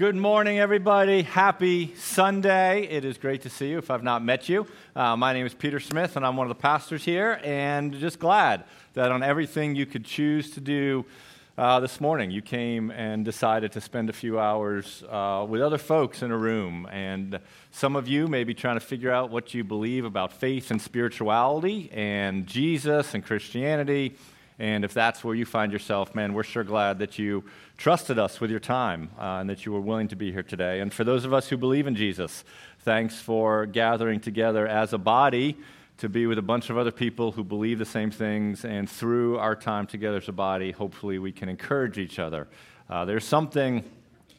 Good morning, everybody. Happy Sunday. It is great to see you if I've not met you. Uh, my name is Peter Smith, and I'm one of the pastors here, and just glad that on everything you could choose to do uh, this morning, you came and decided to spend a few hours uh, with other folks in a room. And some of you may be trying to figure out what you believe about faith and spirituality and Jesus and Christianity. And if that's where you find yourself, man, we're sure glad that you trusted us with your time uh, and that you were willing to be here today. And for those of us who believe in Jesus, thanks for gathering together as a body to be with a bunch of other people who believe the same things. And through our time together as a body, hopefully we can encourage each other. Uh, there's something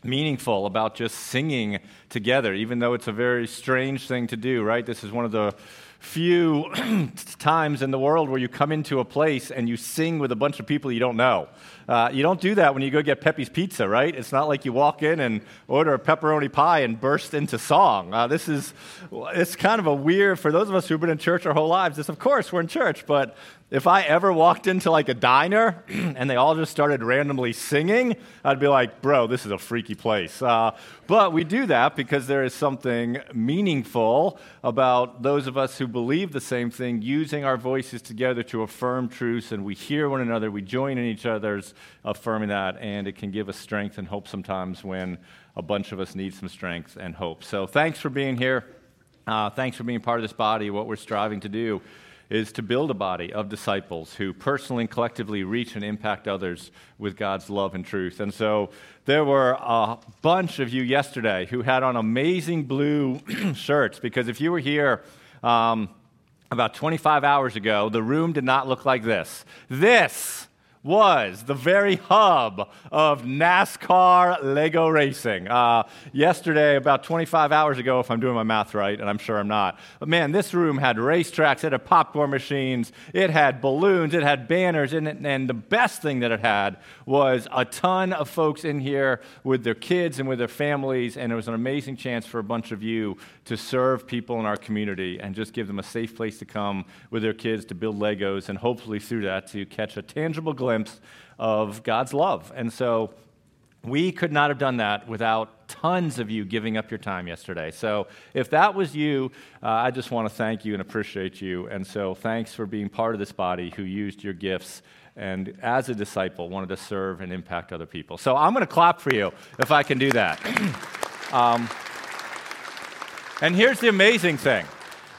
meaningful about just singing together, even though it's a very strange thing to do, right? This is one of the few times in the world where you come into a place and you sing with a bunch of people you don't know. Uh, you don't do that when you go get Pepe's Pizza, right? It's not like you walk in and order a pepperoni pie and burst into song. Uh, this is, it's kind of a weird, for those of us who've been in church our whole lives, this, of course, we're in church, but if I ever walked into like a diner and they all just started randomly singing, I'd be like, bro, this is a freaky place. Uh, but we do that because there is something meaningful about those of us who believe the same thing using our voices together to affirm truths, and we hear one another, we join in each other's affirming that, and it can give us strength and hope sometimes when a bunch of us need some strength and hope. So thanks for being here. Uh, thanks for being part of this body, what we're striving to do is to build a body of disciples who personally and collectively reach and impact others with God's love and truth. And so there were a bunch of you yesterday who had on amazing blue shirts because if you were here, um, about 25 hours ago, the room did not look like this. This was the very hub of NASCAR Lego racing. Uh, yesterday, about 25 hours ago, if I'm doing my math right, and I'm sure I'm not, but man, this room had racetracks, it had popcorn machines, it had balloons, it had banners, and, and the best thing that it had was a ton of folks in here with their kids and with their families, and it was an amazing chance for a bunch of you to serve people in our community and just give them a safe place to come with their kids to build Legos, and hopefully through that to catch a tangible glimpse of God's love. And so we could not have done that without tons of you giving up your time yesterday. So if that was you, uh, I just want to thank you and appreciate you. And so thanks for being part of this body who used your gifts and as a disciple wanted to serve and impact other people. So I'm going to clap for you if I can do that. um, and here's the amazing thing.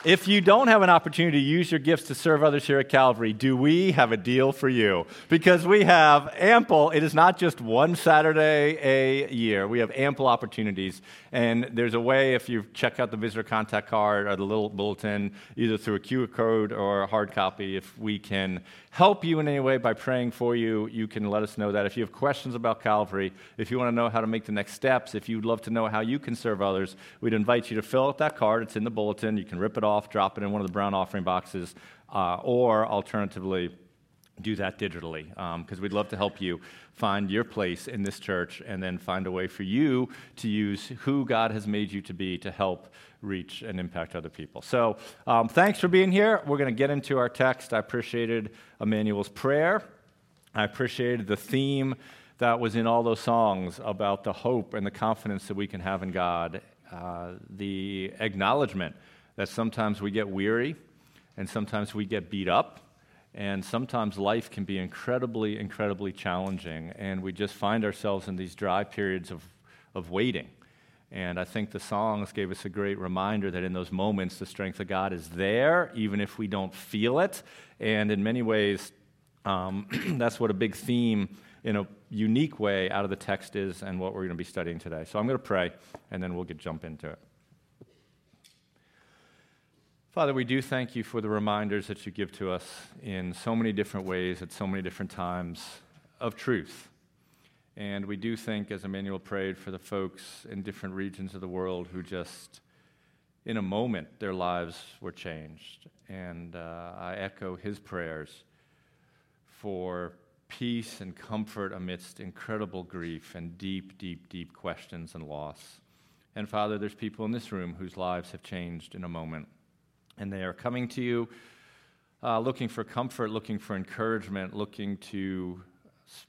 If you don't have an opportunity to use your gifts to serve others here at Calvary, do we have a deal for you? Because we have ample, it is not just one Saturday a year. We have ample opportunities. And there's a way, if you check out the visitor contact card or the little bulletin, either through a QR code or a hard copy, if we can help you in any way by praying for you, you can let us know that. If you have questions about Calvary, if you want to know how to make the next steps, if you'd love to know how you can serve others, we'd invite you to fill out that card. It's in the bulletin. You can rip it off, drop it in one of the brown offering boxes, uh, or alternatively, do that digitally because um, we'd love to help you find your place in this church and then find a way for you to use who God has made you to be to help reach and impact other people. So, um, thanks for being here. We're going to get into our text. I appreciated Emmanuel's prayer, I appreciated the theme that was in all those songs about the hope and the confidence that we can have in God, uh, the acknowledgement that sometimes we get weary and sometimes we get beat up and sometimes life can be incredibly, incredibly challenging, and we just find ourselves in these dry periods of, of waiting. And I think the songs gave us a great reminder that in those moments, the strength of God is there, even if we don't feel it. And in many ways, um, that's what a big theme in a unique way out of the text is and what we're going to be studying today. So I'm going to pray, and then we'll get jump into it. Father, we do thank you for the reminders that you give to us in so many different ways at so many different times of truth. And we do think, as Emmanuel prayed, for the folks in different regions of the world who just, in a moment, their lives were changed. And uh, I echo his prayers for peace and comfort amidst incredible grief and deep, deep, deep questions and loss. And Father, there's people in this room whose lives have changed in a moment and they are coming to you uh, looking for comfort, looking for encouragement, looking to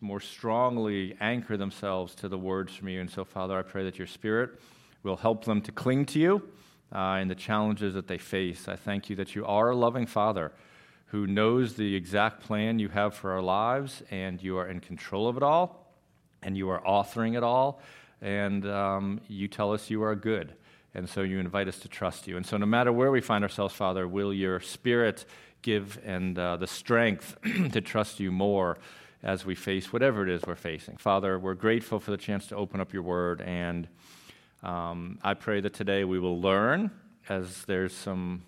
more strongly anchor themselves to the words from you. And so, Father, I pray that your Spirit will help them to cling to you uh, in the challenges that they face. I thank you that you are a loving Father who knows the exact plan you have for our lives, and you are in control of it all, and you are authoring it all, and um, you tell us you are good. And so you invite us to trust you. And so, no matter where we find ourselves, Father, will your Spirit give and uh, the strength to trust you more as we face whatever it is we're facing. Father, we're grateful for the chance to open up your word, and um, I pray that today we will learn as there's some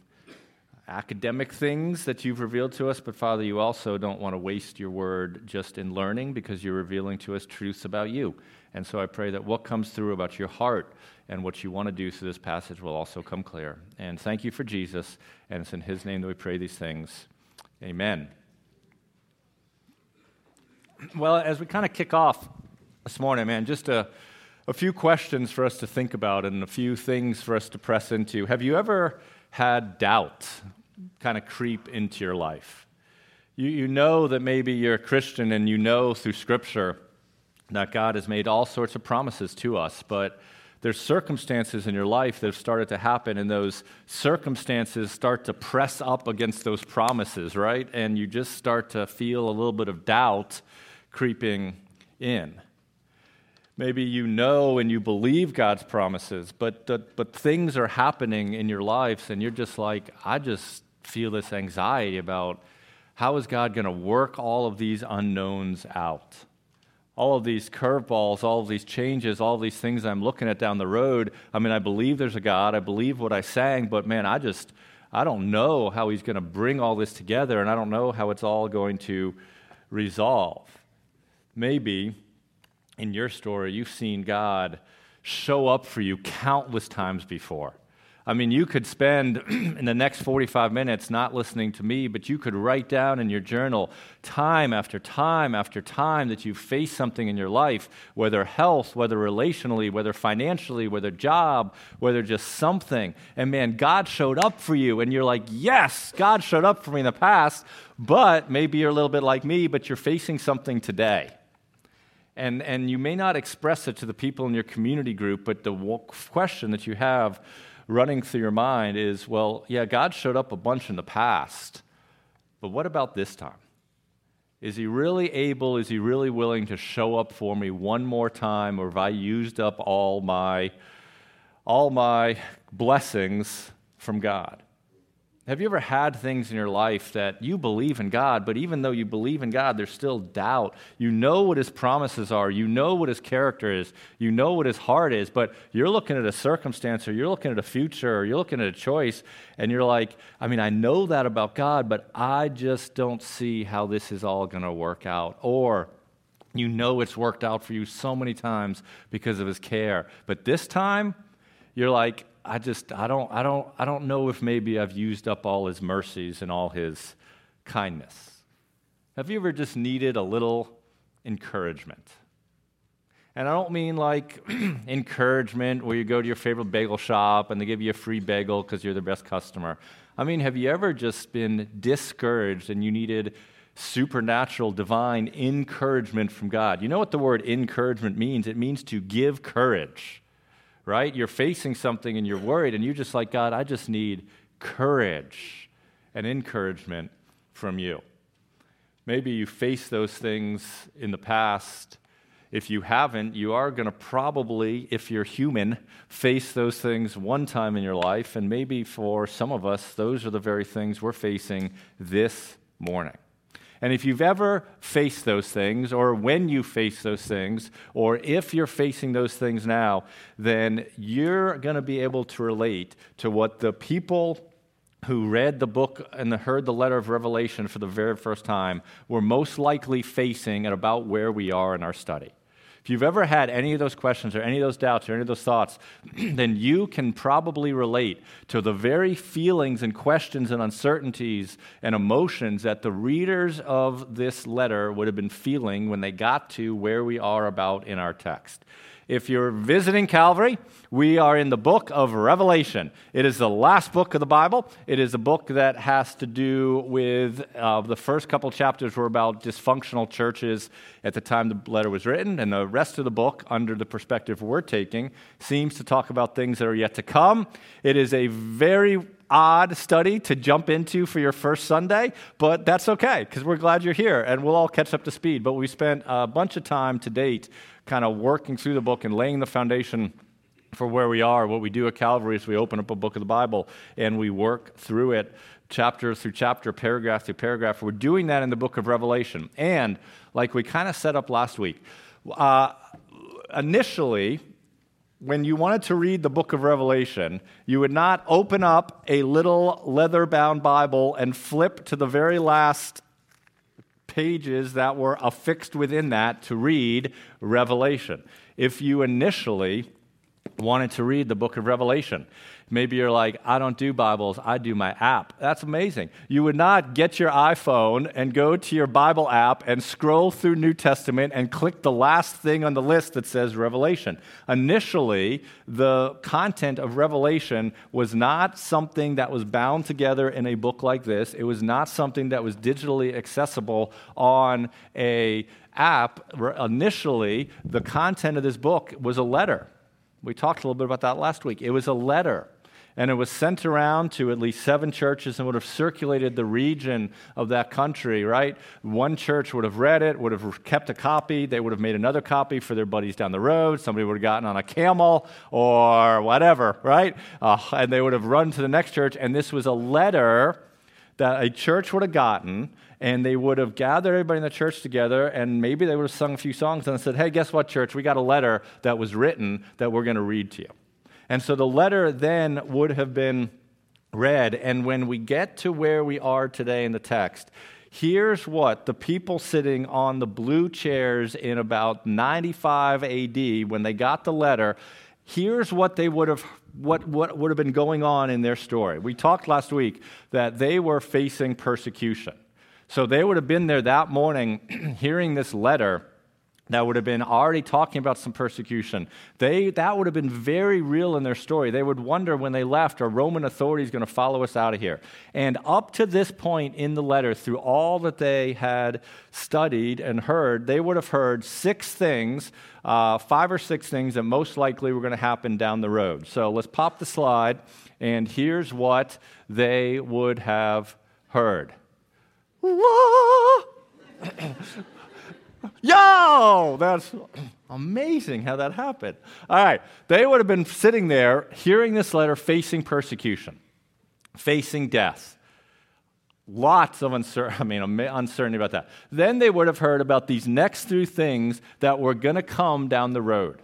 academic things that you've revealed to us, but Father, you also don't want to waste your word just in learning because you're revealing to us truths about you. And so I pray that what comes through about your heart and what you want to do through this passage will also come clear. And thank you for Jesus, and it's in his name that we pray these things. Amen. Well, as we kind of kick off this morning, man, just a, a few questions for us to think about and a few things for us to press into. Have you ever had doubt kind of creep into your life. You, you know that maybe you're a Christian and you know through Scripture that God has made all sorts of promises to us, but there's circumstances in your life that have started to happen, and those circumstances start to press up against those promises, right? And you just start to feel a little bit of doubt creeping in. Maybe you know and you believe God's promises, but, but things are happening in your lives, and you're just like, I just feel this anxiety about how is God going to work all of these unknowns out? All of these curveballs, all of these changes, all of these things I'm looking at down the road. I mean, I believe there's a God, I believe what I sang, but man, I just, I don't know how He's going to bring all this together, and I don't know how it's all going to resolve. Maybe in your story, you've seen God show up for you countless times before. I mean, you could spend in the next 45 minutes not listening to me, but you could write down in your journal time after time after time that you face something in your life, whether health, whether relationally, whether financially, whether job, whether just something. And man, God showed up for you, and you're like, yes, God showed up for me in the past, but maybe you're a little bit like me, but you're facing something today and, and you may not express it to the people in your community group, but the question that you have running through your mind is well, yeah, God showed up a bunch in the past, but what about this time? Is he really able, is he really willing to show up for me one more time, or have I used up all my, all my blessings from God? Have you ever had things in your life that you believe in God, but even though you believe in God, there's still doubt? You know what His promises are, you know what His character is, you know what His heart is, but you're looking at a circumstance or you're looking at a future or you're looking at a choice, and you're like, I mean, I know that about God, but I just don't see how this is all going to work out. Or you know it's worked out for you so many times because of His care, but this time, you're like, I just I don't I don't I don't know if maybe I've used up all his mercies and all his kindness. Have you ever just needed a little encouragement? And I don't mean like encouragement where you go to your favorite bagel shop and they give you a free bagel because you're the best customer. I mean, have you ever just been discouraged and you needed supernatural, divine encouragement from God? You know what the word encouragement means? It means to give courage right? You're facing something and you're worried, and you're just like, God, I just need courage and encouragement from you. Maybe you face those things in the past. If you haven't, you are going to probably, if you're human, face those things one time in your life. And maybe for some of us, those are the very things we're facing this morning. And if you've ever faced those things, or when you face those things, or if you're facing those things now, then you're going to be able to relate to what the people who read the book and heard the letter of Revelation for the very first time were most likely facing at about where we are in our study. If you've ever had any of those questions or any of those doubts or any of those thoughts, then you can probably relate to the very feelings and questions and uncertainties and emotions that the readers of this letter would have been feeling when they got to where we are about in our text. If you're visiting Calvary, we are in the book of Revelation. It is the last book of the Bible. It is a book that has to do with uh, the first couple chapters were about dysfunctional churches at the time the letter was written, and the rest of the book, under the perspective we're taking, seems to talk about things that are yet to come. It is a very odd study to jump into for your first Sunday, but that's okay because we're glad you're here and we'll all catch up to speed. But we spent a bunch of time to date kind of working through the book and laying the foundation for where we are. What we do at Calvary is we open up a book of the Bible and we work through it chapter through chapter, paragraph through paragraph. We're doing that in the book of Revelation. And like we kind of set up last week, uh, initially, when you wanted to read the book of Revelation, you would not open up a little leather bound Bible and flip to the very last pages that were affixed within that to read Revelation. If you initially wanted to read the book of Revelation, Maybe you're like, I don't do Bibles, I do my app. That's amazing. You would not get your iPhone and go to your Bible app and scroll through New Testament and click the last thing on the list that says Revelation. Initially, the content of Revelation was not something that was bound together in a book like this. It was not something that was digitally accessible on a app. Initially, the content of this book was a letter. We talked a little bit about that last week. It was a letter and it was sent around to at least seven churches and would have circulated the region of that country, right? One church would have read it, would have kept a copy, they would have made another copy for their buddies down the road, somebody would have gotten on a camel or whatever, right? Uh, and they would have run to the next church, and this was a letter that a church would have gotten and they would have gathered everybody in the church together and maybe they would have sung a few songs and said hey guess what church? We got a letter that was written that we're going to read to you and so the letter then would have been read. And when we get to where we are today in the text, here's what the people sitting on the blue chairs in about 95 AD, when they got the letter, here's what they would have. What, what would have been going on in their story? We talked last week that they were facing persecution. So they would have been there that morning hearing this letter that would have been already talking about some persecution. They, that would have been very real in their story. They would wonder when they left, are Roman authorities going to follow us out of here? And up to this point in the letter, through all that they had studied and heard, they would have heard six things, uh, five or six things that most likely were going to happen down the road. So let's pop the slide, and here's what they would have heard. Yo, that's amazing how that happened. All right, they would have been sitting there hearing this letter, facing persecution, facing death. Lots of uncertainty, I mean, uncertainty about that. Then they would have heard about these next three things that were going to come down the road.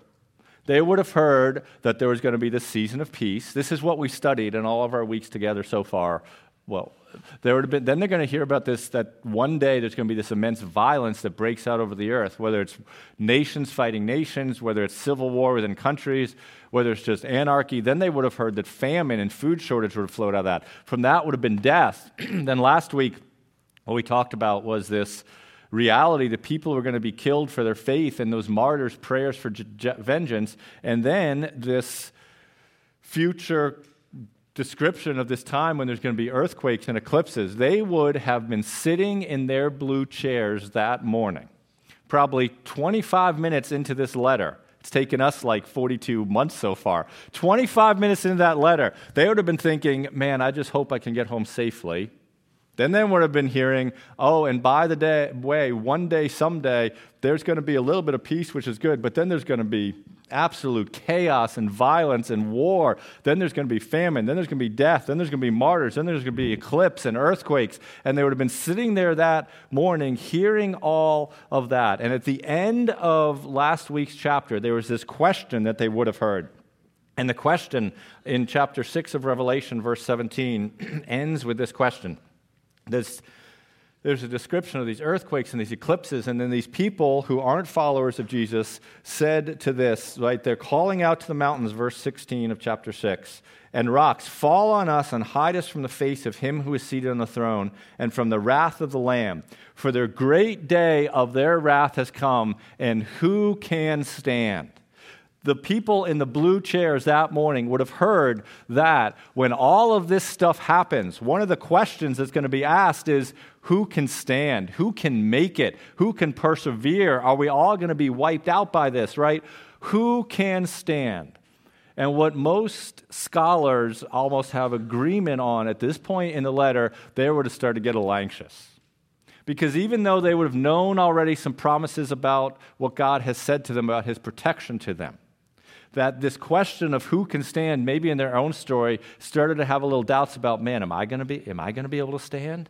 They would have heard that there was going to be the season of peace. This is what we studied in all of our weeks together so far. Well, there would have been, then they're going to hear about this that one day there's going to be this immense violence that breaks out over the earth, whether it's nations fighting nations, whether it's civil war within countries, whether it's just anarchy. Then they would have heard that famine and food shortage would have flowed out of that. From that would have been death. then last week, what we talked about was this reality that people were going to be killed for their faith and those martyrs' prayers for j- vengeance. And then this future description of this time when there's going to be earthquakes and eclipses, they would have been sitting in their blue chairs that morning, probably 25 minutes into this letter. It's taken us like 42 months so far. 25 minutes into that letter, they would have been thinking, man, I just hope I can get home safely. Then they would have been hearing, oh, and by the day, way, one day, someday, there's going to be a little bit of peace, which is good, but then there's going to be absolute chaos and violence and war. Then there's going to be famine. Then there's going to be death. Then there's going to be martyrs. Then there's going to be eclipse and earthquakes. And they would have been sitting there that morning hearing all of that. And at the end of last week's chapter, there was this question that they would have heard. And the question in chapter 6 of Revelation, verse 17, ends with this question. This, there's a description of these earthquakes and these eclipses, and then these people who aren't followers of Jesus said to this, right? They're calling out to the mountains, verse 16 of chapter 6, and rocks, fall on us and hide us from the face of him who is seated on the throne and from the wrath of the Lamb. For their great day of their wrath has come, and who can stand? The people in the blue chairs that morning would have heard that when all of this stuff happens, one of the questions that's going to be asked is who can stand? Who can make it? Who can persevere? Are we all going to be wiped out by this, right? Who can stand? And what most scholars almost have agreement on at this point in the letter, they would have started to get a little anxious. Because even though they would have known already some promises about what God has said to them about his protection to them, that this question of who can stand, maybe in their own story, started to have a little doubts about, man, am I going to be, am I going to be able to stand?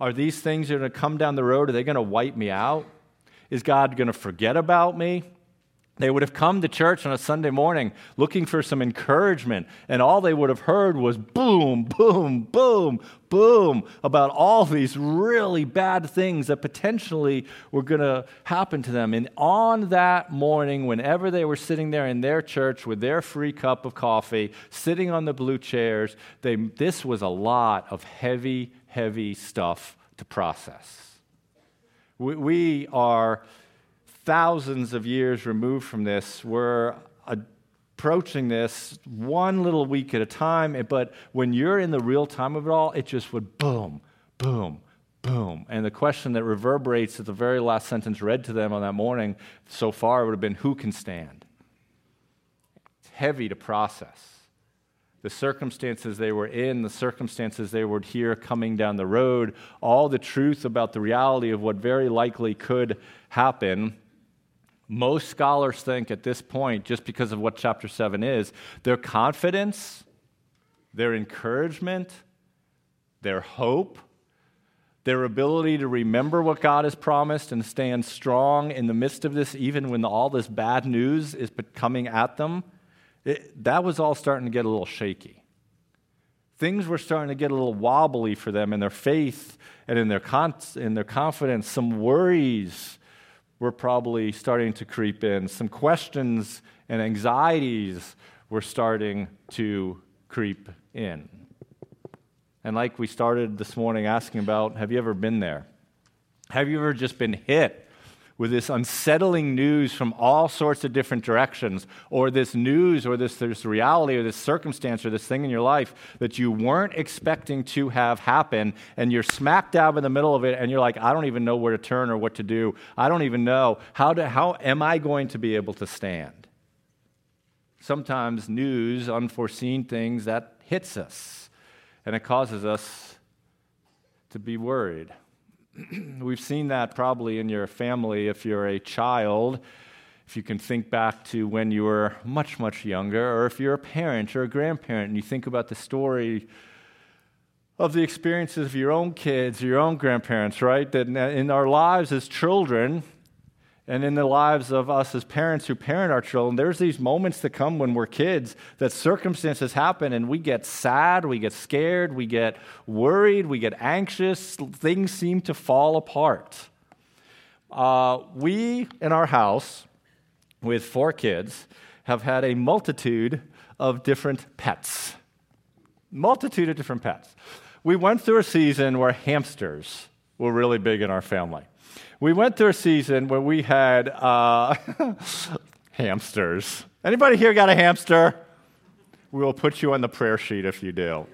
Are these things are going to come down the road? Are they going to wipe me out? Is God going to forget about me? They would have come to church on a Sunday morning looking for some encouragement, and all they would have heard was boom, boom, boom, boom about all these really bad things that potentially were going to happen to them. And on that morning, whenever they were sitting there in their church with their free cup of coffee, sitting on the blue chairs, they, this was a lot of heavy, heavy stuff to process. we, we are thousands of years removed from this, we're approaching this one little week at a time. But when you're in the real time of it all, it just would boom, boom, boom. And the question that reverberates at the very last sentence read to them on that morning so far would have been who can stand? It's heavy to process. The circumstances they were in, the circumstances they would hear coming down the road, all the truth about the reality of what very likely could happen most scholars think at this point, just because of what chapter 7 is, their confidence, their encouragement, their hope, their ability to remember what God has promised and stand strong in the midst of this, even when all this bad news is coming at them, it, that was all starting to get a little shaky. Things were starting to get a little wobbly for them in their faith and in their, con- in their confidence. Some worries were probably starting to creep in. Some questions and anxieties were starting to creep in. And like we started this morning asking about, have you ever been there? Have you ever just been hit with this unsettling news from all sorts of different directions, or this news, or this, this reality, or this circumstance, or this thing in your life that you weren't expecting to have happen, and you're smack dab in the middle of it, and you're like, I don't even know where to turn or what to do. I don't even know. How, to, how am I going to be able to stand? Sometimes news, unforeseen things, that hits us, and it causes us to be worried. We've seen that probably in your family if you're a child, if you can think back to when you were much, much younger, or if you're a parent or a grandparent and you think about the story of the experiences of your own kids, your own grandparents, right? That in our lives as children, and in the lives of us as parents who parent our children, there's these moments that come when we're kids that circumstances happen and we get sad, we get scared, we get worried, we get anxious, things seem to fall apart. Uh, we in our house, with four kids, have had a multitude of different pets. Multitude of different pets. We went through a season where hamsters were really big in our family. We went through a season where we had uh, hamsters. Anybody here got a hamster? We will put you on the prayer sheet if you do.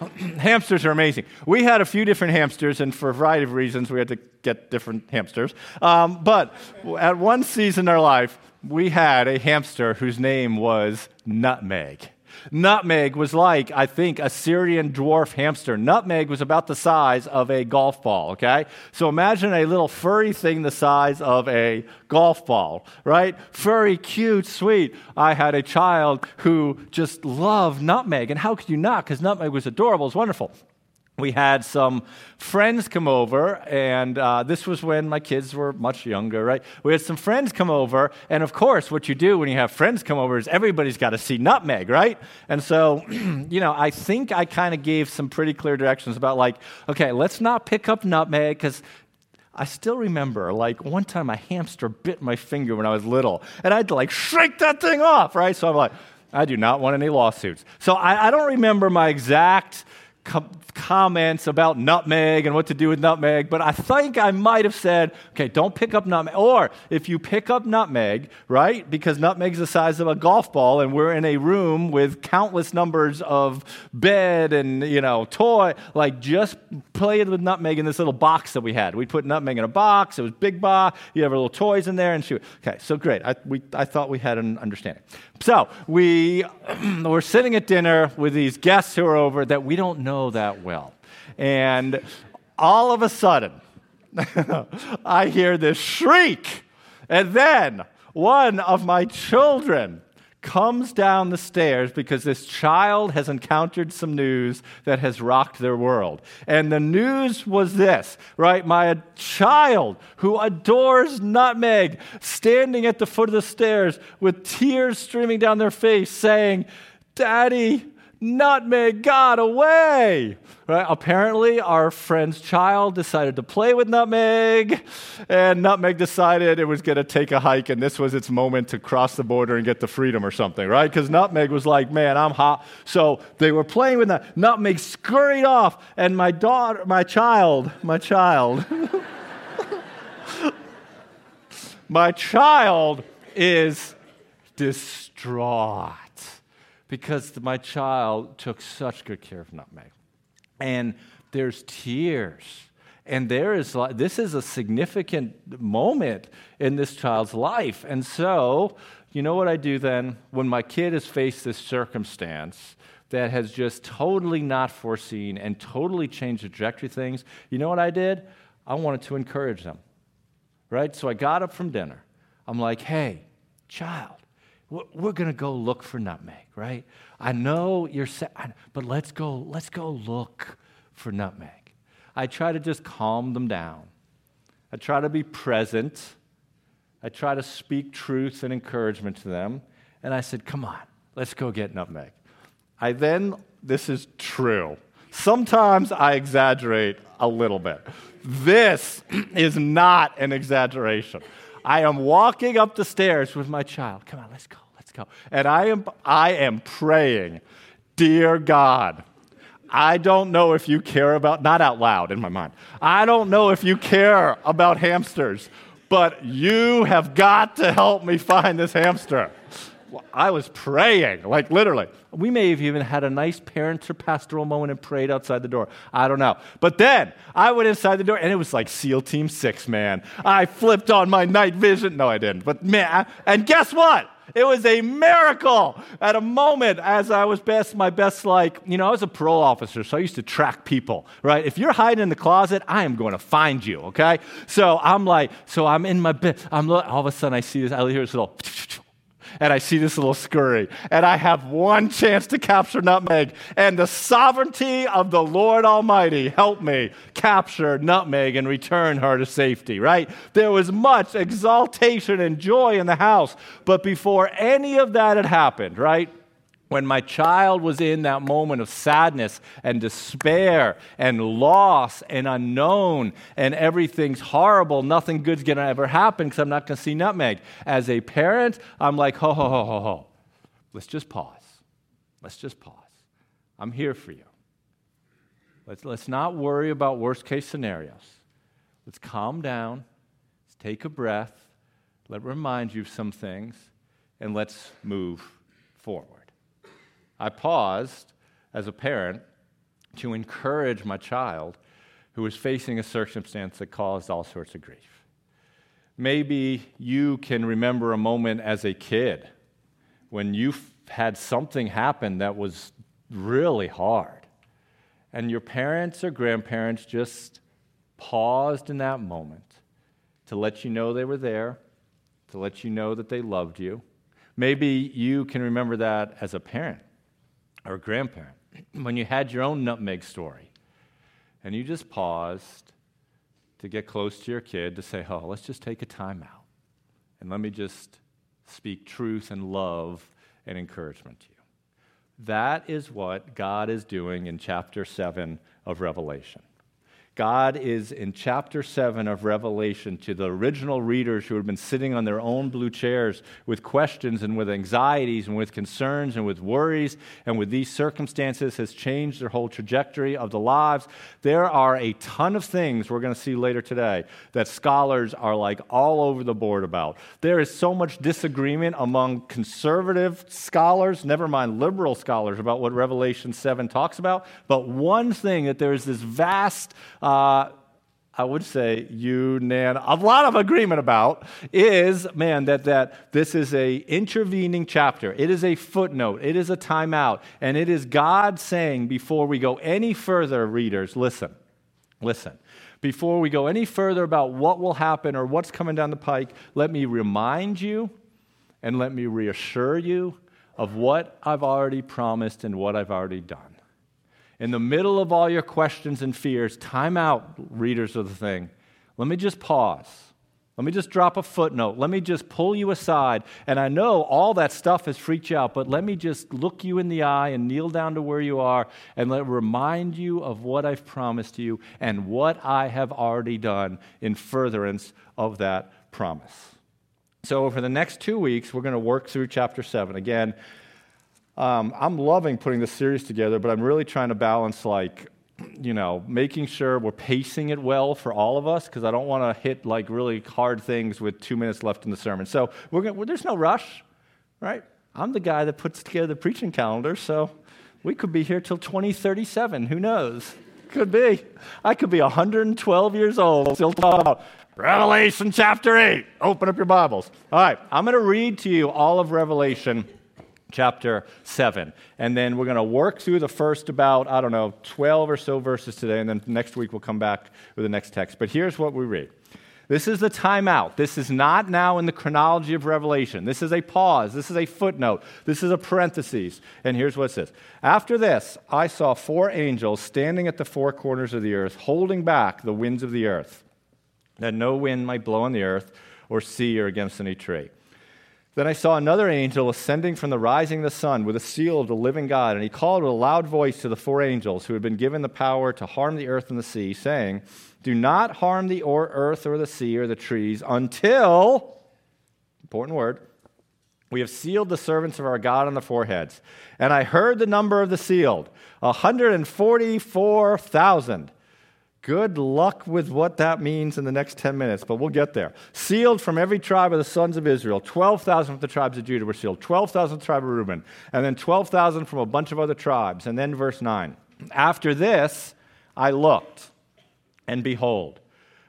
hamsters are amazing. We had a few different hamsters, and for a variety of reasons, we had to get different hamsters. Um, but at one season in our life, we had a hamster whose name was Nutmeg. Nutmeg was like, I think, a Syrian dwarf hamster. Nutmeg was about the size of a golf ball, okay? So imagine a little furry thing the size of a golf ball, right? Furry, cute, sweet. I had a child who just loved Nutmeg. And how could you not? Because Nutmeg was adorable, it was wonderful we had some friends come over, and uh, this was when my kids were much younger, right? We had some friends come over, and of course, what you do when you have friends come over is everybody's got to see nutmeg, right? And so, you know, I think I kind of gave some pretty clear directions about, like, okay, let's not pick up nutmeg because I still remember, like, one time a hamster bit my finger when I was little, and I had to, like, shake that thing off, right? So I'm like, I do not want any lawsuits. So I, I don't remember my exact com- comments about nutmeg and what to do with nutmeg, but I think I might have said, okay, don't pick up nutmeg. Or if you pick up nutmeg, right, because nutmeg's the size of a golf ball and we're in a room with countless numbers of bed and, you know, toy, like just play it with nutmeg in this little box that we had. We put nutmeg in a box. It was big box. You have little toys in there and shoot. Okay, so great. I, we, I thought we had an understanding. So we were sitting at dinner with these guests who are over that we don't know that well. And all of a sudden, I hear this shriek. And then one of my children comes down the stairs because this child has encountered some news that has rocked their world. And the news was this, right? My child who adores nutmeg standing at the foot of the stairs with tears streaming down their face saying, Daddy, nutmeg got away. Right? Apparently, our friend's child decided to play with nutmeg, and nutmeg decided it was going to take a hike, and this was its moment to cross the border and get to freedom or something, right? Because nutmeg was like, man, I'm hot. So they were playing with that. Nutmeg scurried off, and my daughter, my child, my child, my child is distraught because my child took such good care of nutmeg. And there's tears. And there is this is a significant moment in this child's life. And so, you know what I do then when my kid has faced this circumstance that has just totally not foreseen and totally changed the trajectory of things? You know what I did? I wanted to encourage them. Right? So I got up from dinner. I'm like, "Hey, child, we're going to go look for nutmeg, right? I know you're sad, but let's go, let's go look for nutmeg. I try to just calm them down. I try to be present. I try to speak truth and encouragement to them. And I said, come on, let's go get nutmeg. I then, this is true. Sometimes I exaggerate a little bit. This is not an exaggeration. I am walking up the stairs with my child. Come on, let's go, let's go. And I am, I am praying, Dear God, I don't know if you care about, not out loud in my mind, I don't know if you care about hamsters, but you have got to help me find this hamster. I was praying, like literally. We may have even had a nice parent or pastoral moment and prayed outside the door. I don't know. But then I went inside the door and it was like SEAL Team 6, man. I flipped on my night vision. No, I didn't. But man, and guess what? It was a miracle at a moment as I was best, my best, like, you know, I was a parole officer, so I used to track people, right? If you're hiding in the closet, I am going to find you, okay? So I'm like, so I'm in my bed. I'm all of a sudden I see this, I hear this little and I see this little scurry, and I have one chance to capture Nutmeg, and the sovereignty of the Lord Almighty help me capture Nutmeg and return her to safety, right? There was much exaltation and joy in the house, but before any of that had happened, right? When my child was in that moment of sadness and despair and loss and unknown and everything's horrible, nothing good's gonna ever happen because I'm not gonna see nutmeg. As a parent, I'm like, ho, ho, ho, ho, ho. Let's just pause. Let's just pause. I'm here for you. Let's, let's not worry about worst case scenarios. Let's calm down. Let's take a breath. Let remind you of some things, and let's move forward. I paused as a parent to encourage my child who was facing a circumstance that caused all sorts of grief. Maybe you can remember a moment as a kid when you had something happen that was really hard, and your parents or grandparents just paused in that moment to let you know they were there, to let you know that they loved you. Maybe you can remember that as a parent or grandparent, when you had your own nutmeg story and you just paused to get close to your kid to say, oh, let's just take a time out and let me just speak truth and love and encouragement to you. That is what God is doing in chapter 7 of Revelation. God is in chapter 7 of Revelation to the original readers who had been sitting on their own blue chairs with questions and with anxieties and with concerns and with worries and with these circumstances has changed their whole trajectory of the lives. There are a ton of things we're going to see later today that scholars are like all over the board about. There is so much disagreement among conservative scholars, never mind liberal scholars, about what Revelation 7 talks about. But one thing that there is this vast uh, Uh, I would say unan a lot of agreement about is man that that this is a intervening chapter. It is a footnote. It is a timeout, and it is God saying before we go any further, readers, listen, listen. Before we go any further about what will happen or what's coming down the pike, let me remind you and let me reassure you of what I've already promised and what I've already done in the middle of all your questions and fears, time out, readers of the thing. Let me just pause. Let me just drop a footnote. Let me just pull you aside. And I know all that stuff has freaked you out, but let me just look you in the eye and kneel down to where you are and let remind you of what I've promised you and what I have already done in furtherance of that promise. So, over the next two weeks, we're going to work through chapter 7. Again, um, I'm loving putting this series together, but I'm really trying to balance, like, you know, making sure we're pacing it well for all of us because I don't want to hit like really hard things with two minutes left in the sermon. So we're gonna, well, there's no rush, right? I'm the guy that puts together the preaching calendar, so we could be here till 2037. Who knows? Could be. I could be 112 years old still talking about Revelation chapter 8. Open up your Bibles. All right, I'm going to read to you all of Revelation chapter 7. And then we're going to work through the first about, I don't know, 12 or so verses today, and then next week we'll come back with the next text. But here's what we read. This is the timeout. This is not now in the chronology of Revelation. This is a pause. This is a footnote. This is a parenthesis. And here's what it says After this, I saw four angels standing at the four corners of the earth, holding back the winds of the earth, that no wind might blow on the earth or sea or against any tree. Then I saw another angel ascending from the rising of the sun with a seal of the living God, and he called with a loud voice to the four angels who had been given the power to harm the earth and the sea, saying, Do not harm the earth or the sea or the trees until, important word, we have sealed the servants of our God on the foreheads. And I heard the number of the sealed 144,000. Good luck with what that means in the next 10 minutes, but we'll get there. Sealed from every tribe of the sons of Israel. 12,000 from the tribes of Judah were sealed. 12,000 from the tribe of Reuben. And then 12,000 from a bunch of other tribes. And then verse 9. After this, I looked, and behold,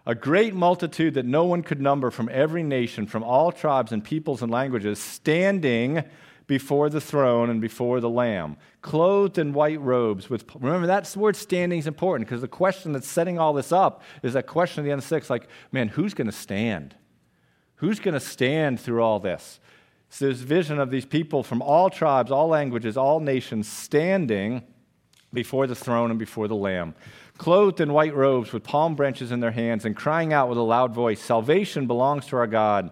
a great multitude that no one could number from every nation, from all tribes and peoples and languages, standing before the throne and before the Lamb, clothed in white robes. With remember that word "standing" is important because the question that's setting all this up is that question at the end of six, like, man, who's going to stand? Who's going to stand through all this? So there's vision of these people from all tribes, all languages, all nations standing before the throne and before the Lamb, clothed in white robes with palm branches in their hands and crying out with a loud voice, Salvation belongs to our God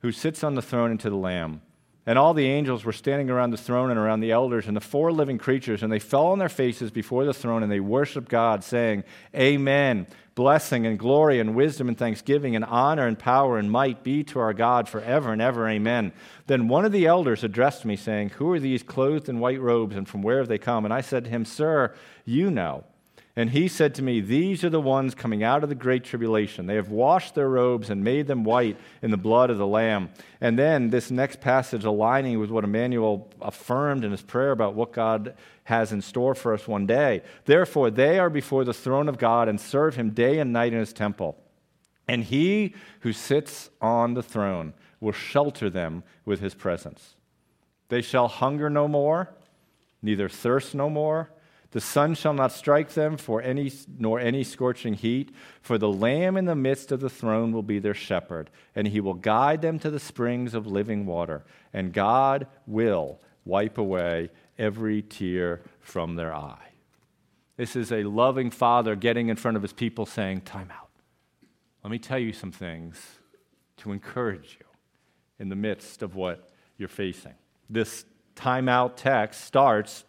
who sits on the throne and to the Lamb. And all the angels were standing around the throne and around the elders and the four living creatures, and they fell on their faces before the throne and they worshiped God, saying, Amen. Blessing and glory and wisdom and thanksgiving and honor and power and might be to our God forever and ever. Amen. Then one of the elders addressed me, saying, Who are these clothed in white robes, and from where have they come? And I said to him, Sir, you know. And he said to me, These are the ones coming out of the great tribulation. They have washed their robes and made them white in the blood of the Lamb. And then this next passage, aligning with what Emmanuel affirmed in his prayer about what God has in store for us one day. Therefore, they are before the throne of God and serve him day and night in his temple. And he who sits on the throne will shelter them with his presence. They shall hunger no more, neither thirst no more. The sun shall not strike them for any, nor any scorching heat, for the Lamb in the midst of the throne will be their shepherd, and he will guide them to the springs of living water, and God will wipe away every tear from their eye. This is a loving father getting in front of his people saying, Time out. Let me tell you some things to encourage you in the midst of what you're facing. This timeout text starts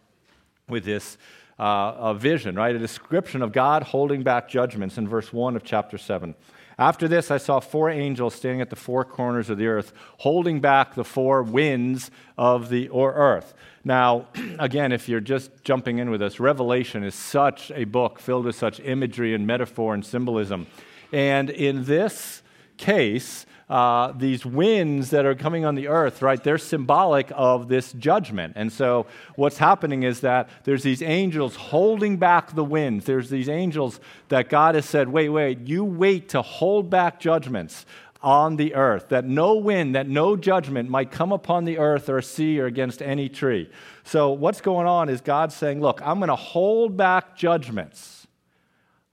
with this uh, a vision, right? A description of God holding back judgments in verse 1 of chapter 7. After this, I saw four angels standing at the four corners of the earth, holding back the four winds of the or earth. Now, again, if you're just jumping in with us, Revelation is such a book filled with such imagery and metaphor and symbolism. And in this case, uh, these winds that are coming on the earth, right, they're symbolic of this judgment. And so what's happening is that there's these angels holding back the winds. There's these angels that God has said, wait, wait, you wait to hold back judgments on the earth, that no wind, that no judgment might come upon the earth or sea or against any tree. So, what's going on is God saying, Look, I'm going to hold back judgments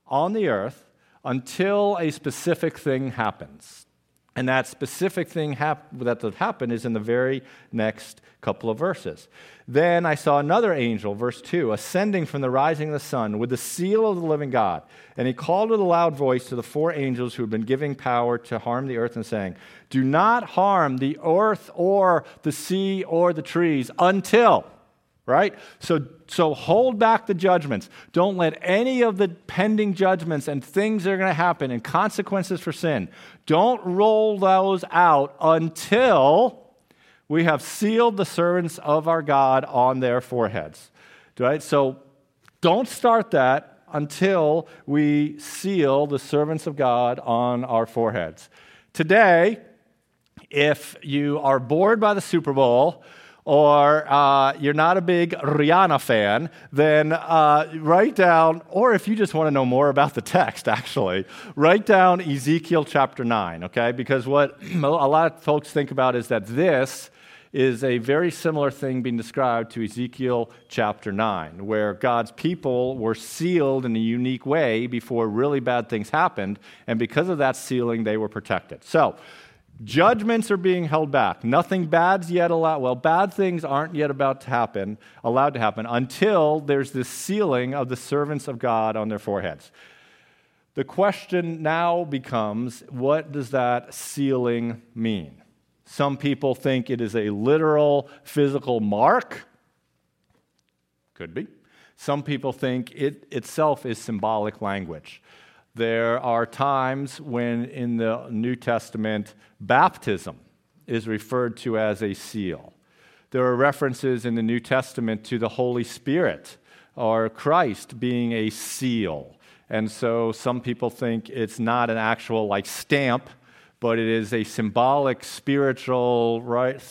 on the earth until a specific thing happens. And that specific thing hap- that happened is in the very next couple of verses. Then I saw another angel, verse 2, ascending from the rising of the sun with the seal of the living God. And he called with a loud voice to the four angels who had been giving power to harm the earth and saying, Do not harm the earth or the sea or the trees until right? So, so hold back the judgments. Don't let any of the pending judgments and things that are going to happen and consequences for sin, don't roll those out until we have sealed the servants of our God on their foreheads. Right? So don't start that until we seal the servants of God on our foreheads. Today, if you are bored by the Super Bowl, or uh, you're not a big Rihanna fan, then uh, write down, or if you just want to know more about the text, actually, write down Ezekiel chapter 9, okay? Because what a lot of folks think about is that this is a very similar thing being described to Ezekiel chapter 9, where God's people were sealed in a unique way before really bad things happened, and because of that sealing, they were protected. So, Judgments are being held back. Nothing bad's yet allowed. Well, bad things aren't yet about to happen, allowed to happen, until there's this sealing of the servants of God on their foreheads. The question now becomes what does that sealing mean? Some people think it is a literal physical mark. Could be. Some people think it itself is symbolic language. There are times when in the New Testament, baptism is referred to as a seal. There are references in the New Testament to the Holy Spirit or Christ being a seal. And so some people think it's not an actual like stamp, but it is a symbolic, spiritual, right,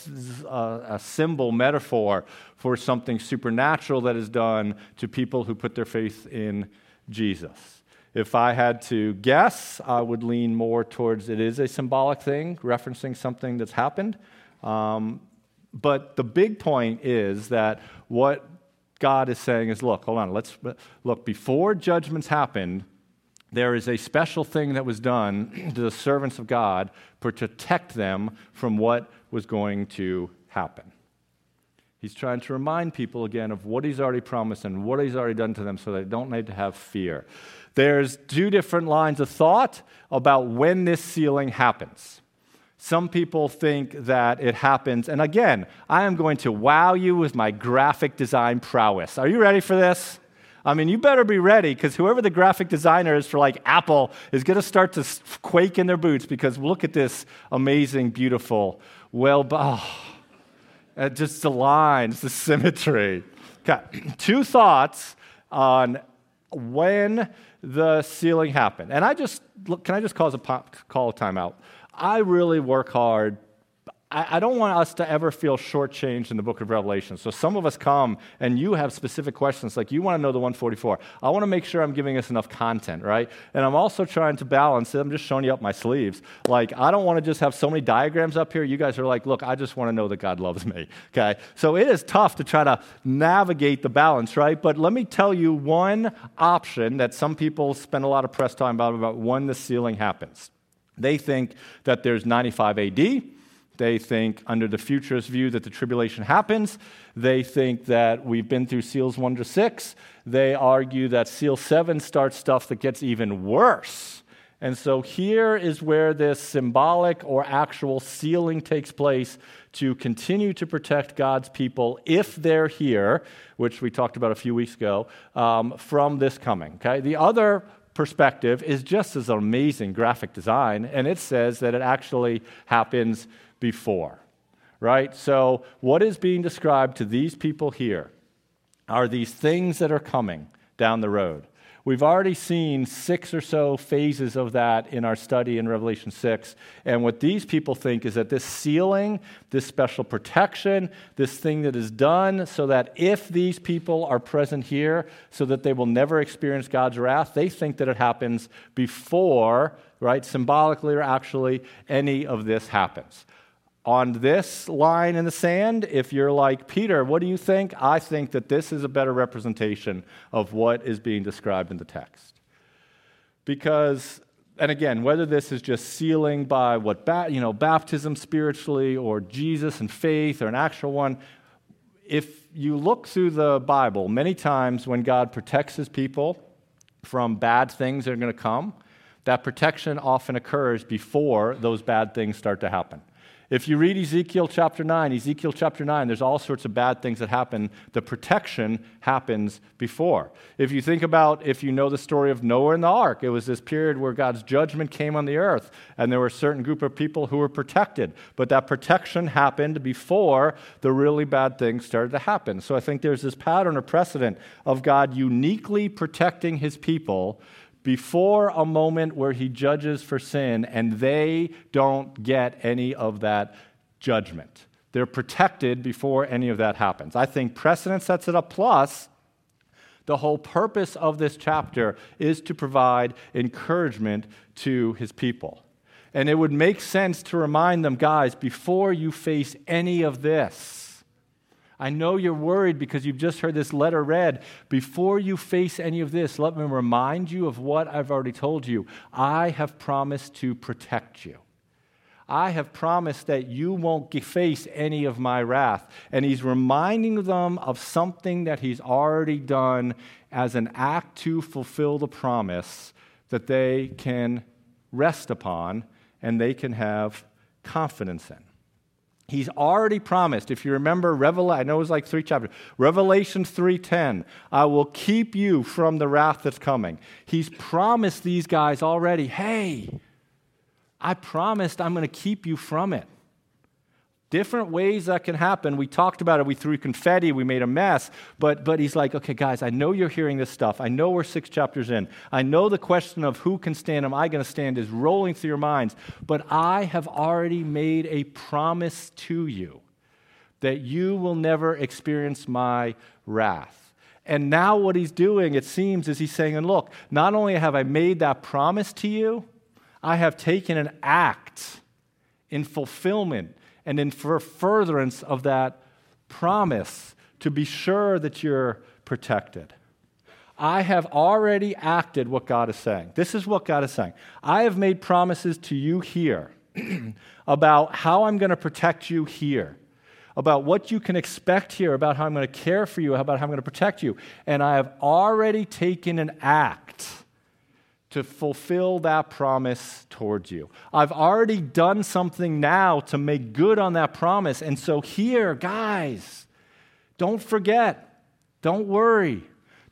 uh, a symbol, metaphor for something supernatural that is done to people who put their faith in Jesus. If I had to guess, I would lean more towards it is a symbolic thing, referencing something that's happened. Um, but the big point is that what God is saying is look, hold on, let's look, before judgments happened, there is a special thing that was done to the servants of God to protect them from what was going to happen. He's trying to remind people again of what he's already promised and what he's already done to them so they don't need to have fear. There's two different lines of thought about when this sealing happens. Some people think that it happens, and again, I am going to wow you with my graphic design prowess. Are you ready for this? I mean, you better be ready because whoever the graphic designer is for like Apple is going to start to quake in their boots because look at this amazing, beautiful, well, oh, uh, just the lines, the symmetry. Okay, two thoughts on when the sealing happened. And I just, can I just cause a pop, call a timeout? I really work hard I, don't want us to ever feel shortchanged in the book of Revelation. So some of us come and you have specific questions, like you want to know the 144. I want to make sure I'm giving us enough content, right? And I'm also trying to balance it. I'm just showing you up my sleeves. Like, I don't want to just have so many diagrams up here. You guys are like, look, I just want to know that God loves me, okay? So it is tough to try to navigate the balance, right? But let me tell you one option that some people spend a lot of press time about, about when the sealing happens. They think that there's 95 AD they think, under the futurist view, that the tribulation happens. They think that we've been through seals 1 to 6. They argue that seal 7 starts stuff that gets even worse. And so here is where this symbolic or actual sealing takes place to continue to protect God's people if they're here, which we talked about a few weeks ago, um, from this coming. Okay? The other perspective is just as amazing graphic design, and it says that it actually happens before. Right? So, what is being described to these people here are these things that are coming down the road. We've already seen six or so phases of that in our study in Revelation 6. And what these people think is that this sealing, this special protection, this thing that is done so that if these people are present here, so that they will never experience God's wrath, they think that it happens before, right, symbolically or actually, any of this happens on this line in the sand, if you're like, Peter, what do you think? I think that this is a better representation of what is being described in the text. Because, and again, whether this is just sealing by what, ba- you know, baptism spiritually or Jesus and faith or an actual one, if you look through the Bible, many times when God protects his people from bad things that are going to come, that protection often occurs before those bad things start to happen. If you read Ezekiel chapter 9, Ezekiel chapter 9, there's all sorts of bad things that happen. The protection happens before. If you think about, if you know the story of Noah and the ark, it was this period where God's judgment came on the earth, and there were a certain group of people who were protected. But that protection happened before the really bad things started to happen. So I think there's this pattern or precedent of God uniquely protecting his people before a moment where he judges for sin, and they don't get any of that judgment. They're protected before any of that happens. I think precedent sets it up. Plus, the whole purpose of this chapter is to provide encouragement to his people. And it would make sense to remind them, guys, before you face any of this, I know you're worried because you've just heard this letter read. Before you face any of this, let me remind you of what I've already told you. I have promised to protect you. I have promised that you won't face any of my wrath. And he's reminding them of something that he's already done as an act to fulfill the promise that they can rest upon and they can have confidence in. He's already promised. If you remember, Revelation, I know it was like three chapters. Revelation 3:10, I will keep you from the wrath that's coming. He's promised these guys already, hey, I promised I'm going to keep you from it different ways that can happen. We talked about it. We threw confetti. We made a mess. But, but he's like, okay, guys, I know you're hearing this stuff. I know we're six chapters in. I know the question of who can stand, am I going to stand, is rolling through your minds. But I have already made a promise to you that you will never experience my wrath. And now, what he's doing, it seems, is he's saying, and look, not only have I made that promise to you, I have taken an act in fulfillment and in furtherance of that promise to be sure that you're protected. I have already acted what God is saying. This is what God is saying. I have made promises to you here about how I'm going to protect you here, about what you can expect here, about how I'm going to care for you, about how I'm going to protect you. And I have already taken an act to fulfill that promise towards you. I've already done something now to make good on that promise. And so, here, guys, don't forget, don't worry,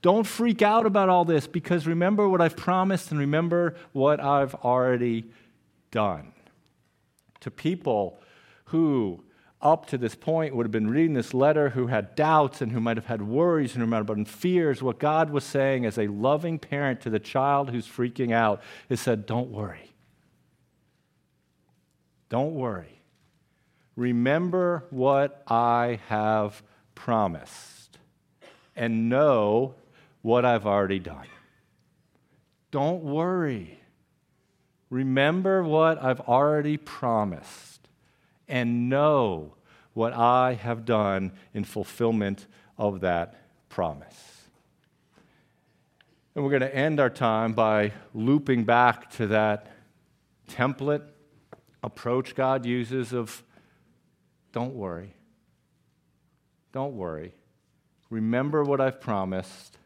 don't freak out about all this because remember what I've promised and remember what I've already done. To people who up to this point would have been reading this letter who had doubts and who might have had worries and who might have been fears, what God was saying as a loving parent to the child who's freaking out is said, Don't worry. Don't worry. Remember what I have promised and know what I've already done. Don't worry. Remember what I've already promised and know what I have done in fulfillment of that promise. And we're going to end our time by looping back to that template approach God uses of don't worry. Don't worry. Remember what I've promised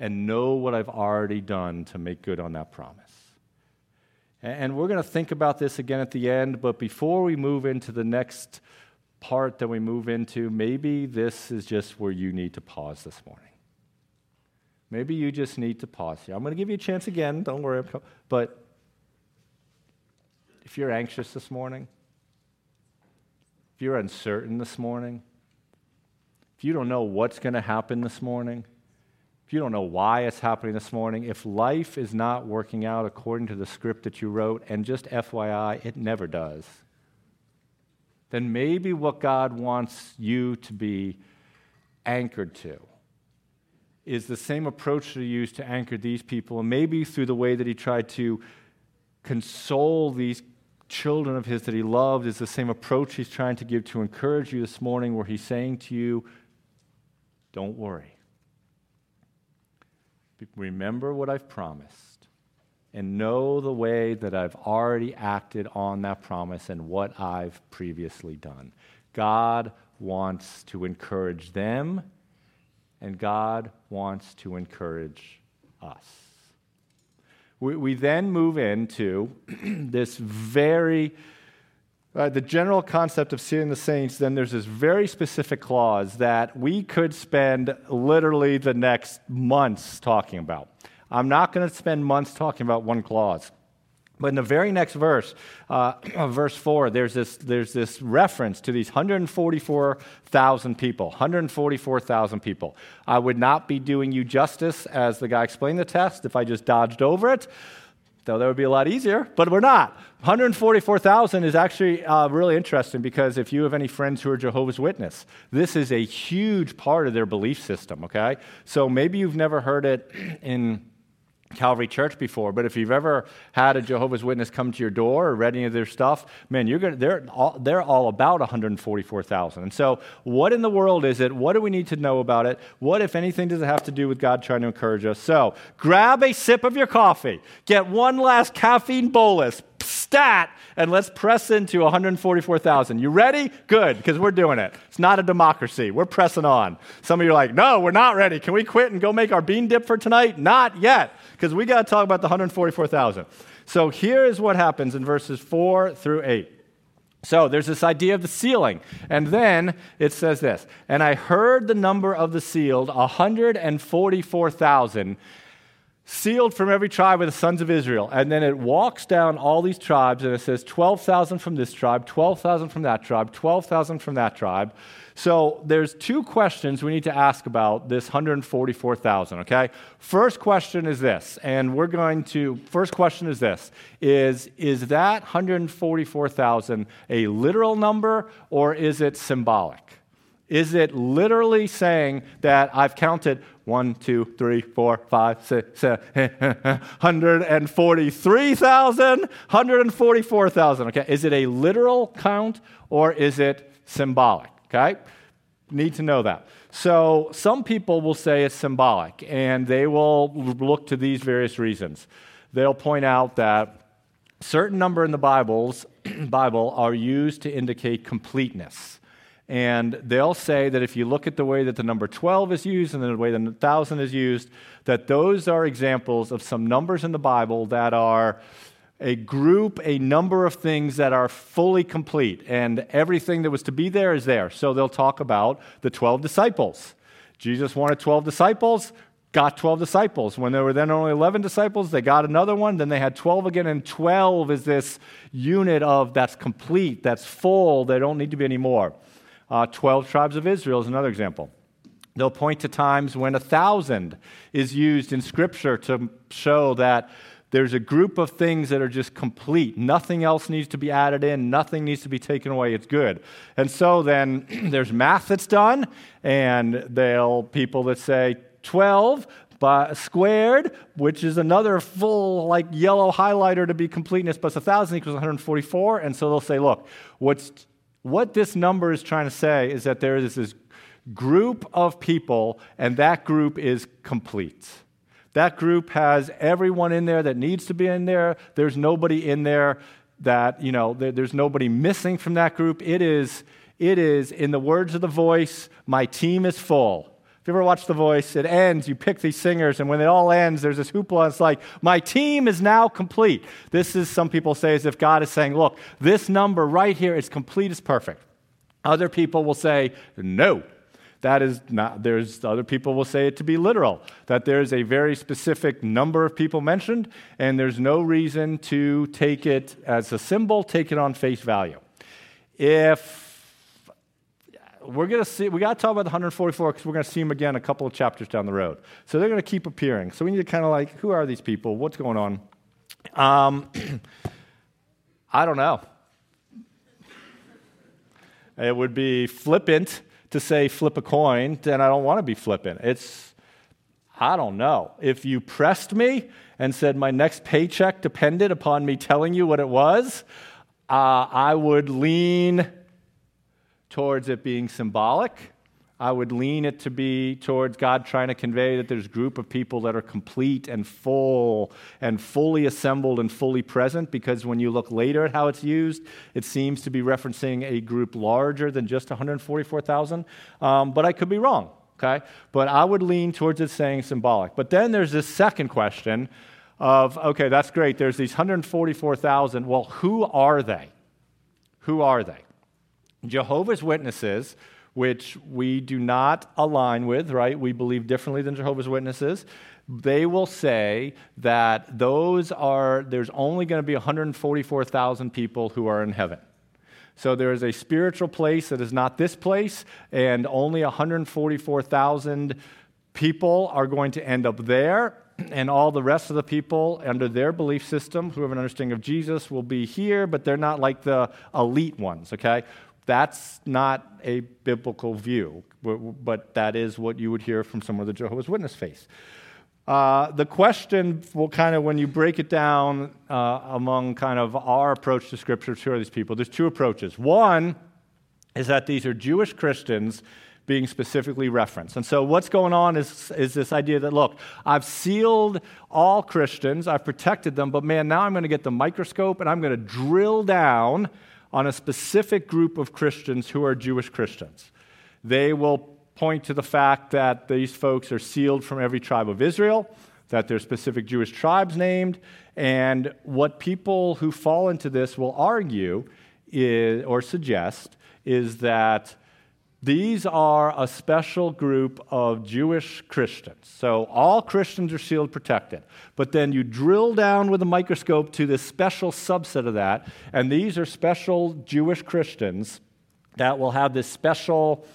and know what I've already done to make good on that promise. And we're going to think about this again at the end, but before we move into the next part that we move into, maybe this is just where you need to pause this morning. Maybe you just need to pause here. I'm going to give you a chance again, don't worry. But if you're anxious this morning, if you're uncertain this morning, if you don't know what's going to happen this morning, you don't know why it's happening this morning, if life is not working out according to the script that you wrote, and just FYI, it never does, then maybe what God wants you to be anchored to is the same approach that He used to anchor these people, and maybe through the way that He tried to console these children of His that He loved, is the same approach He's trying to give to encourage you this morning, where He's saying to you, Don't worry. Remember what I've promised and know the way that I've already acted on that promise and what I've previously done. God wants to encourage them, and God wants to encourage us. We, we then move into this very uh, the general concept of seeing the saints, then there's this very specific clause that we could spend literally the next months talking about. I'm not going to spend months talking about one clause. But in the very next verse, uh, verse 4, there's this, there's this reference to these 144,000 people. 144,000 people. I would not be doing you justice as the guy explained the test if I just dodged over it though that would be a lot easier, but we're not. 144,000 is actually uh, really interesting because if you have any friends who are Jehovah's Witness, this is a huge part of their belief system, okay? So maybe you've never heard it in Calvary Church before, but if you've ever had a Jehovah's Witness come to your door or read any of their stuff, man, you're gonna, they're, all, they're all about 144,000. And so, what in the world is it? What do we need to know about it? What, if anything, does it have to do with God trying to encourage us? So, grab a sip of your coffee, get one last caffeine bolus, stat, and let's press into 144,000. You ready? Good, because we're doing it. It's not a democracy. We're pressing on. Some of you are like, no, we're not ready. Can we quit and go make our bean dip for tonight? Not yet, because we got to talk about the 144,000. So here is what happens in verses 4 through 8. So there's this idea of the sealing. And then it says this And I heard the number of the sealed, 144,000 sealed from every tribe of the sons of Israel. And then it walks down all these tribes and it says 12,000 from this tribe, 12,000 from that tribe, 12,000 from that tribe. So there's two questions we need to ask about this 144,000, okay? First question is this, and we're going to first question is this, is is that 144,000 a literal number or is it symbolic? Is it literally saying that I've counted one, two, three, four, five, six, seven, 143,000, 144,000? Okay, is it a literal count or is it symbolic? Okay, need to know that. So some people will say it's symbolic, and they will look to these various reasons. They'll point out that certain number in the Bibles, Bible are used to indicate completeness. And they'll say that if you look at the way that the number 12 is used and the way the 1,000 is used, that those are examples of some numbers in the Bible that are a group, a number of things that are fully complete. And everything that was to be there is there. So they'll talk about the 12 disciples. Jesus wanted 12 disciples, got 12 disciples. When there were then only 11 disciples, they got another one. Then they had 12 again, and 12 is this unit of that's complete, that's full, there don't need to be any more. Uh, 12 tribes of Israel is another example. They'll point to times when a thousand is used in Scripture to show that there's a group of things that are just complete. Nothing else needs to be added in, nothing needs to be taken away. It's good. And so then there's math that's done, and they'll people that say 12 squared, which is another full like yellow highlighter to be completeness, plus 1,000 equals 144. And so they'll say, look, what's what this number is trying to say is that there is this group of people, and that group is complete. That group has everyone in there that needs to be in there. There's nobody in there that, you know, there's nobody missing from that group. It is, it is, in the words of the voice, my team is full. If you ever watch The Voice, it ends, you pick these singers, and when it all ends, there's this hoopla. It's like, my team is now complete. This is, some people say, as if God is saying, look, this number right here is complete, is perfect. Other people will say, no, that is not, there's other people will say it to be literal, that there's a very specific number of people mentioned, and there's no reason to take it as a symbol, take it on face value. If we're going to see, we got to talk about the 144 because we're going to see them again a couple of chapters down the road. So they're going to keep appearing. So we need to kind of like, who are these people? What's going on? Um, I don't know. It would be flippant to say flip a coin, then I don't want to be flippant. It's, I don't know. If you pressed me and said my next paycheck depended upon me telling you what it was, uh, I would lean towards it being symbolic. I would lean it to be towards God trying to convey that there's a group of people that are complete and full and fully assembled and fully present because when you look later at how it's used, it seems to be referencing a group larger than just 144,000. Um, but I could be wrong, okay? But I would lean towards it saying symbolic. But then there's this second question of okay, that's great. There's these 144,000. Well, who are they? Who are they? Jehovah's Witnesses, which we do not align with, right? We believe differently than Jehovah's Witnesses. They will say that those are, there's only going to be 144,000 people who are in heaven. So there is a spiritual place that is not this place, and only 144,000 people are going to end up there. And all the rest of the people, under their belief system, who have an understanding of Jesus, will be here, but they're not like the elite ones, okay? That's not a biblical view, but that is what you would hear from some of the Jehovah's Witness faith. Uh, the question will kind of, when you break it down uh, among kind of our approach to Scripture, who are these people? There's two approaches. One is that these are Jewish Christians being specifically referenced. And so what's going on is, is this idea that, look, I've sealed all Christians, I've protected them, but man, now I'm going to get the microscope and I'm going to drill down on a specific group of Christians who are Jewish Christians. They will point to the fact that these folks are sealed from every tribe of Israel, that there's specific Jewish tribes named, and what people who fall into this will argue is, or suggest is that these are a special group of Jewish Christians. So all Christians are shield protected. But then you drill down with a microscope to this special subset of that, and these are special Jewish Christians that will have this special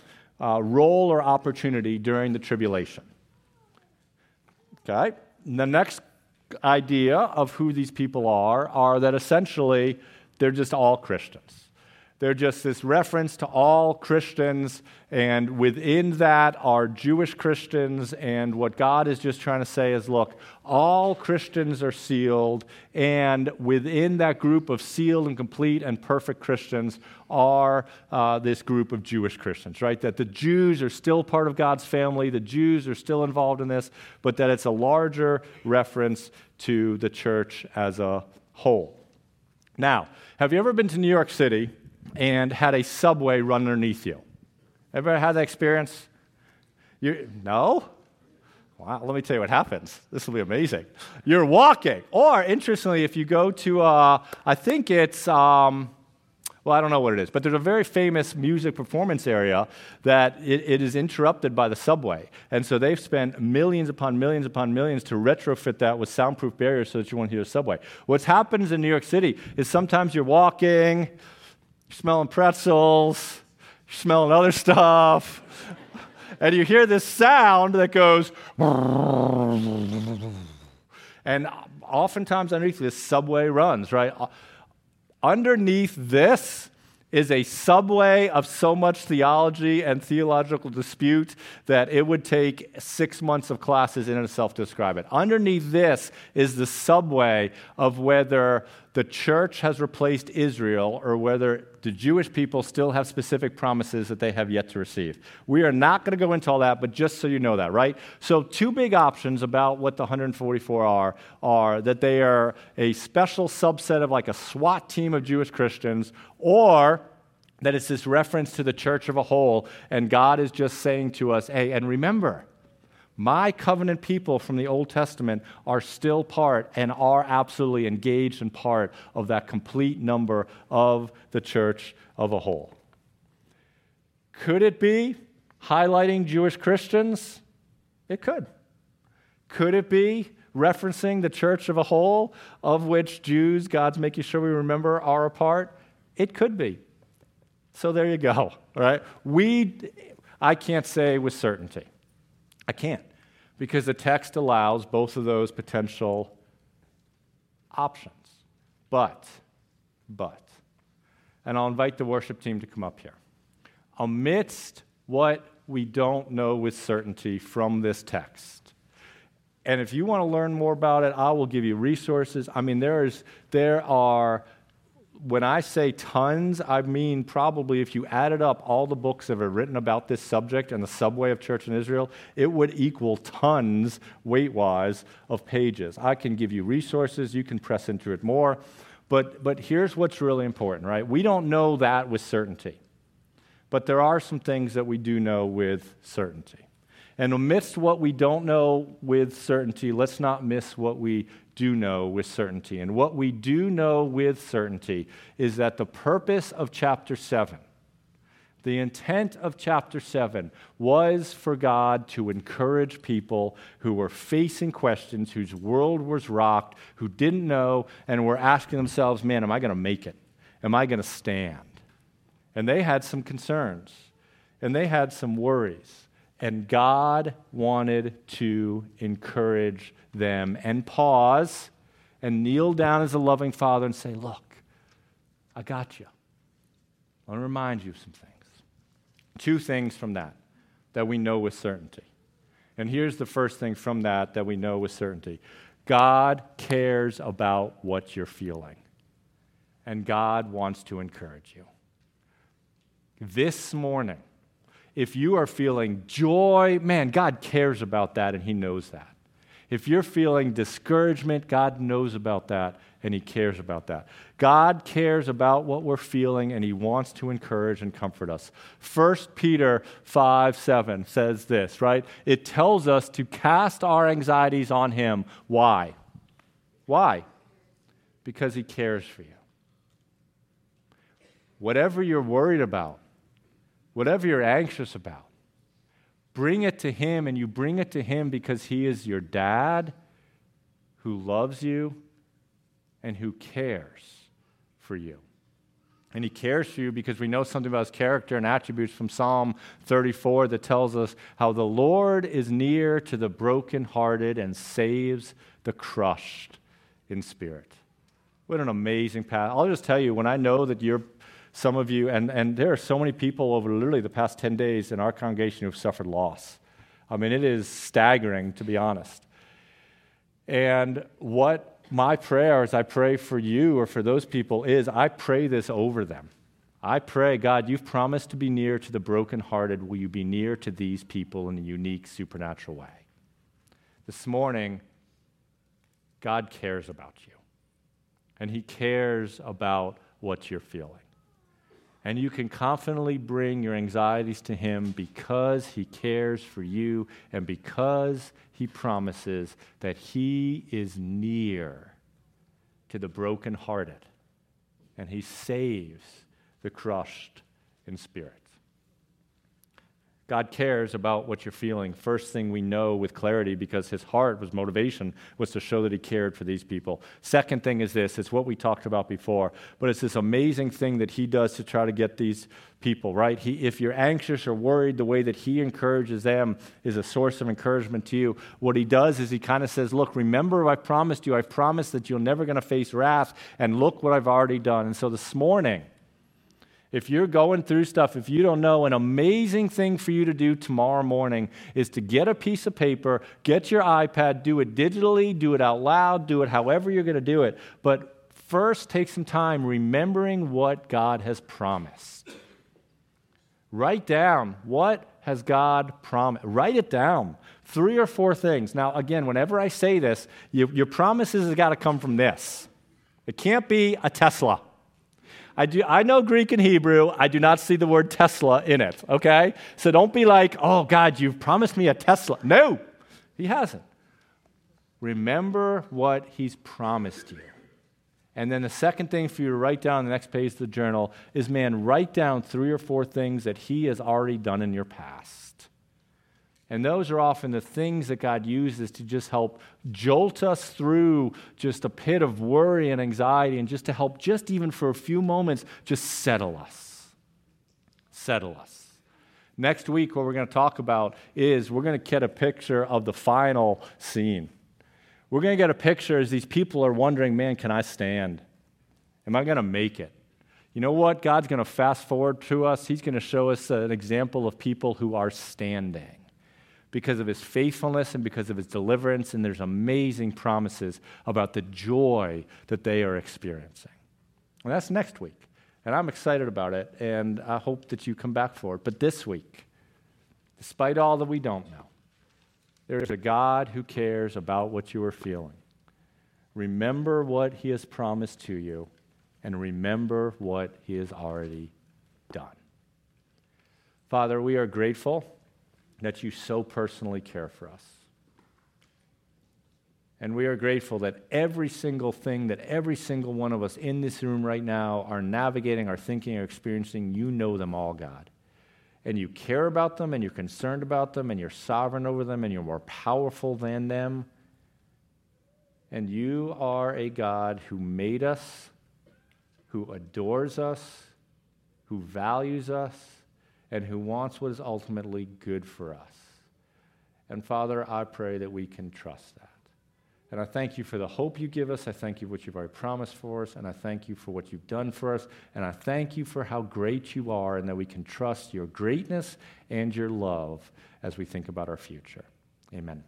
uh, role or opportunity during the tribulation. Okay? And the next idea of who these people are are that essentially they're just all Christians. They're just this reference to all Christians, and within that are Jewish Christians. And what God is just trying to say is look, all Christians are sealed, and within that group of sealed and complete and perfect Christians are uh, this group of Jewish Christians, right? That the Jews are still part of God's family, the Jews are still involved in this, but that it's a larger reference to the church as a whole. Now, have you ever been to New York City? And had a subway run underneath you. Ever had that experience? You, no? Wow, let me tell you what happens. This will be amazing. You're walking, or interestingly, if you go to, uh, I think it's, um, well, I don't know what it is, but there's a very famous music performance area that it, it is interrupted by the subway. And so they've spent millions upon millions upon millions to retrofit that with soundproof barriers so that you won't hear the subway. What happens in New York City is sometimes you're walking, you're smelling pretzels, you're smelling other stuff, and you hear this sound that goes, and oftentimes underneath this subway runs, right? Underneath this is a subway of so much theology and theological dispute that it would take six months of classes in itself to describe it. Underneath this is the subway of whether the church has replaced Israel or whether the Jewish people still have specific promises that they have yet to receive. We are not going to go into all that, but just so you know that, right? So, two big options about what the 144 are are that they are a special subset of like a SWAT team of Jewish Christians, or that it's this reference to the church of a whole, and God is just saying to us, hey, and remember, my covenant people from the Old Testament are still part and are absolutely engaged and part of that complete number of the church of a whole. Could it be highlighting Jewish Christians? It could. Could it be referencing the church of a whole, of which Jews, God's making sure we remember, are a part? It could be. So there you go, right? We, I can't say with certainty. I can't because the text allows both of those potential options. But, but, and I'll invite the worship team to come up here. Amidst what we don't know with certainty from this text, and if you want to learn more about it, I will give you resources. I mean, there, is, there are when I say tons, I mean probably if you added up all the books that are written about this subject and the subway of church in Israel, it would equal tons, weight wise, of pages. I can give you resources, you can press into it more. But, but here's what's really important, right? We don't know that with certainty. But there are some things that we do know with certainty. And amidst what we don't know with certainty, let's not miss what we do know with certainty. And what we do know with certainty is that the purpose of chapter 7, the intent of chapter 7 was for God to encourage people who were facing questions, whose world was rocked, who didn't know, and were asking themselves, man, am I going to make it? Am I going to stand? And they had some concerns, and they had some worries. And God wanted to encourage them and pause and kneel down as a loving father and say, Look, I got you. I want to remind you of some things. Two things from that that we know with certainty. And here's the first thing from that that we know with certainty God cares about what you're feeling, and God wants to encourage you. This morning, if you are feeling joy, man, God cares about that and He knows that. If you're feeling discouragement, God knows about that and He cares about that. God cares about what we're feeling and He wants to encourage and comfort us. 1 Peter 5 7 says this, right? It tells us to cast our anxieties on Him. Why? Why? Because He cares for you. Whatever you're worried about, whatever you're anxious about, bring it to Him, and you bring it to Him because He is your dad who loves you and who cares for you. And he cares for you because we know something about his character and attributes from Psalm 34 that tells us how the Lord is near to the brokenhearted and saves the crushed in spirit. What an amazing path. I'll just tell you, when I know that you're some of you, and, and there are so many people over literally the past 10 days in our congregation who've suffered loss. I mean, it is staggering, to be honest. And what my prayer as I pray for you or for those people is I pray this over them. I pray, God, you've promised to be near to the brokenhearted. Will you be near to these people in a unique supernatural way? This morning, God cares about you, and He cares about what you're feeling. And you can confidently bring your anxieties to Him because He cares for you and because He promises that He is near to the brokenhearted and He saves the crushed in spirit. God cares about what you're feeling. First thing we know with clarity because his heart was motivation was to show that he cared for these people. Second thing is this it's what we talked about before, but it's this amazing thing that he does to try to get these people, right? He, if you're anxious or worried, the way that he encourages them is a source of encouragement to you. What he does is he kind of says, Look, remember I promised you, I've promised that you're never going to face wrath, and look what I've already done. And so this morning, if you're going through stuff, if you don't know, an amazing thing for you to do tomorrow morning is to get a piece of paper, get your iPad, do it digitally, do it out loud, do it however you're going to do it. But first, take some time remembering what God has promised. Write down what has God promised. Write it down. Three or four things. Now, again, whenever I say this, you, your promises have got to come from this. It can't be a Tesla. I, do, I know Greek and Hebrew. I do not see the word Tesla in it, okay? So don't be like, oh, God, you've promised me a Tesla. No, he hasn't. Remember what he's promised you. And then the second thing for you to write down on the next page of the journal is man, write down three or four things that he has already done in your past. And those are often the things that God uses to just help jolt us through just a pit of worry and anxiety and just to help, just even for a few moments, just settle us. Settle us. Next week, what we're going to talk about is we're going to get a picture of the final scene. We're going to get a picture as these people are wondering, man, can I stand? Am I going to make it? You know what? God's going to fast forward to us. He's going to show us an example of people who are standing because of his faithfulness and because of his deliverance. And there's amazing promises about the joy that they are experiencing. And that's next week. And I'm excited about it. And I hope that you come back for it. But this week, despite all that we don't know, there is a God who cares about what you are feeling. Remember what he has promised to you, and remember what he has already done. Father, we are grateful that you so personally care for us. And we are grateful that every single thing that every single one of us in this room right now are navigating, are thinking, are experiencing, you know them all, God and you care about them and you're concerned about them and you're sovereign over them and you're more powerful than them. And you are a God who made us, who adores us, who values us, and who wants what is ultimately good for us. And Father, I pray that we can trust that. And I thank you for the hope you give us. I thank you for what you've already promised for us. And I thank you for what you've done for us. And I thank you for how great you are and that we can trust your greatness and your love as we think about our future. Amen.